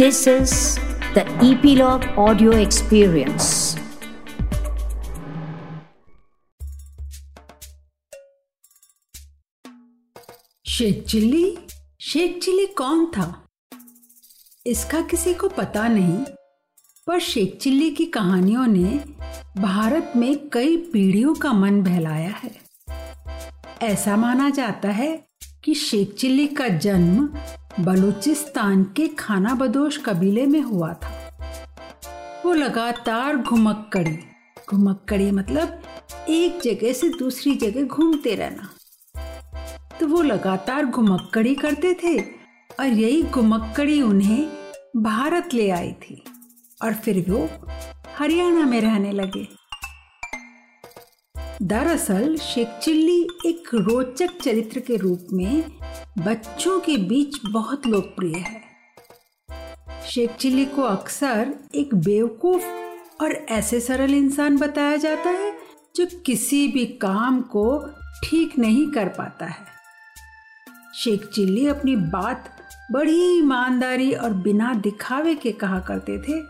This is the Epilogue Audio Experience. Sheikh Chilli? Sheikh Chilli कौन था? इसका किसी को पता नहीं, पर शेख चिल्ली की कहानियों ने भारत में कई पीढ़ियों का मन बहलाया है। ऐसा माना जाता है कि शेख चिल्ली का जन्म बलूचिस्तान के खाना बदोश कबीले में हुआ था। वो लगातार घुमक्कड़ी। घुमक्कड़ी मतलब एक जगह से दूसरी जगह घूमते रहना। तो वो लगातार घुमक्कड़ी करते थे और यही घुमक्कड़ी उन्हें भारत ले आई थी और फिर वो हरियाणा में रहने लगे। दरअसल शेख चिल्ली एक रोचक चरित्र के रूप में बच्चों के बीच बहुत लोकप्रिय है। शेख चिल्ली को अक्सर एक बेवकूफ़ और ऐसे सरल इंसान बताया जाता है, जो किसी भी काम को ठीक नहीं कर पाता है। शेख चिल्ली अपनी बात बड़ी ईमानदारी और बिना दिखावे के कहा करते थे,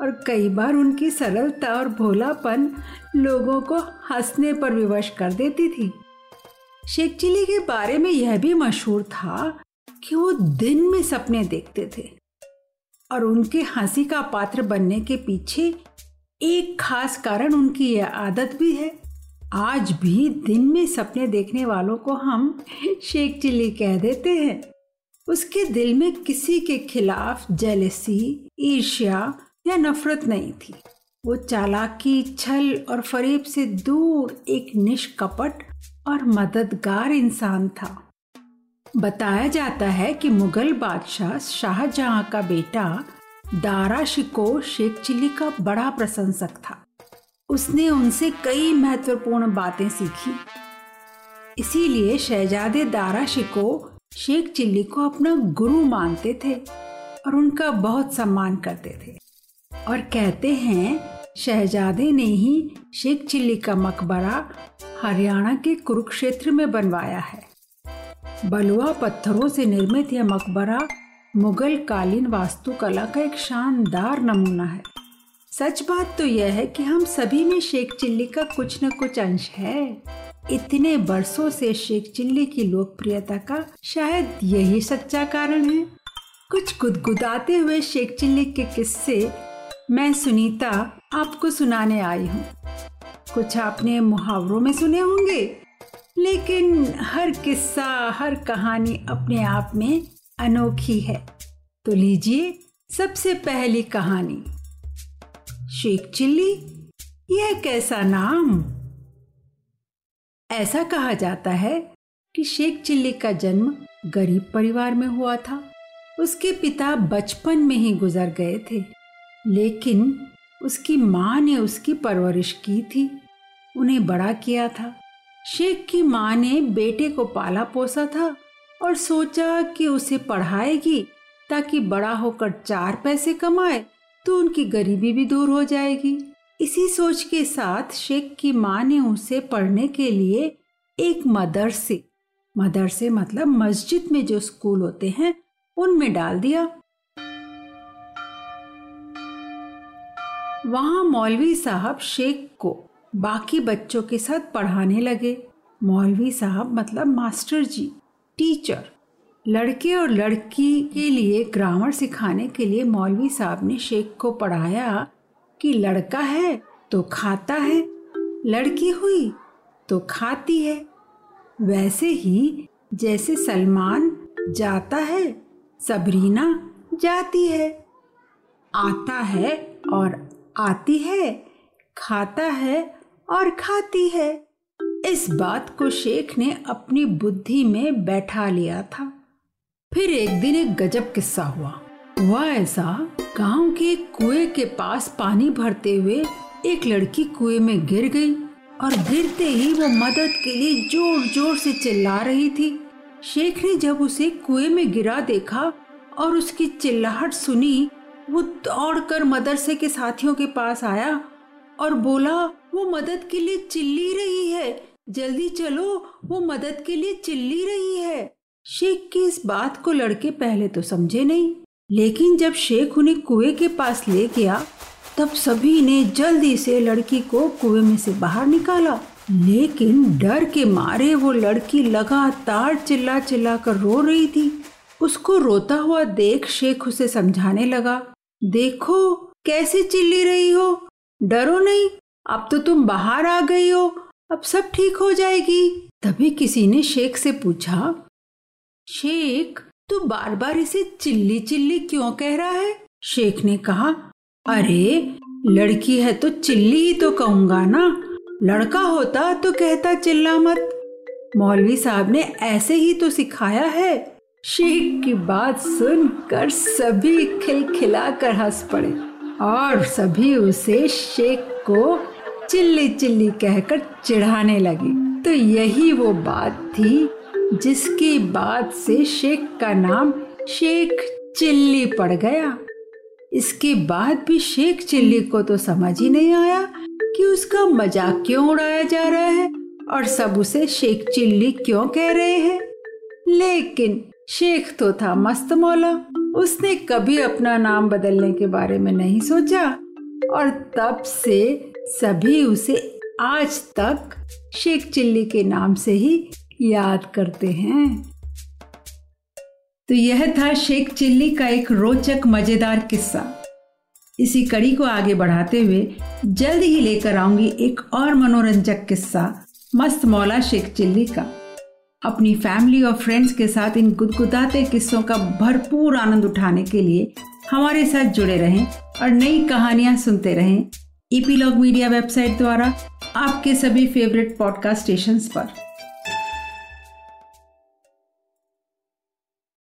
और कई बार उनकी सरलता और भोलापन लोगों को हंसने पर विवश कर देती थी। शेख चिली के बारे में यह भी मशहूर था कि वो दिन में सपने देखते थे और उनके हँसी का पात्र बनने के पीछे एक खास कारण उनकी यह आदत भी है। आज भी दिन में सपने देखने वालों को हम शेख चिल्ली कह देते हैं। उसके दिल में किसी के खिलाफ जेलसी ईर्ष्या या नफरत नहीं थी। वो चालाकी, छल और फरेब से दूर एक निष्कपट और मददगार इंसान था। बताया जाता है कि मुगल बादशाह शाहजहां का बेटा दारा शिको शेख चिल्ली का बड़ा प्रशंसक था। उसने उनसे कई महत्वपूर्ण बातें सीखी। इसीलिए शहजादे दारा शिको शेख चिल्ली को अपना गुरु मानते थे और उनका बहुत सम्मान करते थे। और कहते हैं शहजादे ने ही शेख चिल्ली का मकबरा हरियाणा के कुरुक्षेत्र में बनवाया है। बलुआ पत्थरों से निर्मित यह मकबरा मुगल कालीन वास्तुकला का एक शानदार नमूना है। सच बात तो यह है कि हम सभी में शेख चिल्ली का कुछ न कुछ अंश है। इतने बरसों से शेख चिल्ली की लोकप्रियता का शायद यही सच्चा कारण है। कुछ गुदगुदाते हुए शेख चिल्ली के किस्से मैं सुनीता आपको सुनाने आई हूँ। कुछ आपने मुहावरों में सुने होंगे, लेकिन हर किस्सा, हर कहानी अपने आप में अनोखी है। तो लीजिए सबसे पहली कहानी। शेख चिल्ली, यह कैसा नाम? ऐसा कहा जाता है कि शेख चिल्ली का जन्म गरीब परिवार में हुआ था। उसके पिता बचपन में ही गुजर गए थे, लेकिन उसकी माँ ने उसकी परवरिश की थी। उन्हें बड़ा किया था। शेख की माँ ने बेटे को पाला पोसा था और सोचा कि उसे पढ़ाएगी ताकि बड़ा होकर चार पैसे कमाए तो उनकी गरीबी भी दूर हो जाएगी। इसी सोच के साथ शेख की माँ ने उसे पढ़ने के लिए एक मदरसे मदरसे मतलब मस्जिद में जो स्कूल होते हैं, उनमें डाल दिया। वहाँ मौलवी साहब शेख को बाकी बच्चों के साथ पढ़ाने लगे। मौलवी साहब मतलब मास्टर जी, टीचर, लड़के और लड़की के लिए ग्रामर सिखाने के लिए मौलवी साहब ने शेख को पढ़ाया कि लड़का है तो खाता है, लड़की हुई तो खाती है। वैसे ही जैसे सलमान जाता है, सबरीना जाती है, आता है और आती है, खाता है और खाती है। इस बात को शेख ने अपनी बुद्धि में बैठा लिया था। फिर एक दिन एक गजब किस्सा हुआ। हुआ ऐसा, गाँव के कुएँ के पास पानी भरते हुए एक लड़की कुएँ में गिर गई और गिरते ही वो मदद के लिए ज़ोर ज़ोर से चिल्ला रही थी। शेख ने जब उसे कुएँ में गिरा देखा और उसकी चिल्लाहट सुनी वो दौड़कर मदरसे के साथियों के पास आया और बोला, वो मदद के लिए चिल्ली रही है। जल्दी चलो, वो मदद के लिए चिल्ली रही है। शेख की इस बात को लड़के पहले तो समझे नहीं, लेकिन जब शेख उन्हें कुएँ के पास ले गया, तब सभी ने जल्दी से लड़की को कुएँ में से बाहर निकाला। लेकिन डर के मारे वो लड़की लगातार चिल्ला चिल्ला कर रो रही थी। उसको रोता हुआ देख शेख उसे समझाने लगा। देखो, कैसे चिल्ली रही हो? डरो नहीं, अब तो तुम बाहर आ गई हो, अब सब ठीक हो जाएगी। तभी किसी ने शेख से पूछा, शेख, तू बार बार इसे चिल्ली चिल्ली क्यों कह रहा है? शेख ने कहा, अरे, लड़की है तो चिल्ली ही तो कहूँगा ना। लड़का होता तो कहता चिल्ला मत। मौलवी साहब ने ऐसे ही तो सिखाया है। शेख की बात सुनकर सभी खिलखिला कर हंस पड़े और सभी उसे शेख को चिल्ली चिल्ली कहकर चिढ़ाने लगे। तो यही वो बात थी जिसकी बात से शेख का नाम शेख चिल्ली पड़ गया। इसके बाद भी शेख चिल्ली को तो समझ ही नहीं आया कि उसका मज़ाक क्यों उड़ाया जा रहा है और सब उसे शेख चिल्ली क्यों कह रहे हैं। लेकिन शेख तो था मस्त मौला। उसने कभी अपना नाम बदलने के बारे में नहीं सोचा और तब से सभी उसे आज तक शेख चिल्ली के नाम से ही याद करते हैं। तो यह था शेख चिल्ली का एक रोचक, मज़ेदार किस्सा। इसी कड़ी को आगे बढ़ाते हुए जल्द ही लेकर आऊँगी एक और मनोरंजक किस्सा, मस्त मौला शेख चिल्ली का। अपनी फैमिली और फ्रेंड्स के साथ इन गुदगुदाते किस्सों का भरपूर आनंद उठाने के लिए हमारे साथ जुड़े रहें और नई कहानियाँ सुनते रहें। ईपीलॉग मीडिया वेबसाइट द्वारा आपके सभी फेवरेट पॉडकास्ट स्टेशन पर।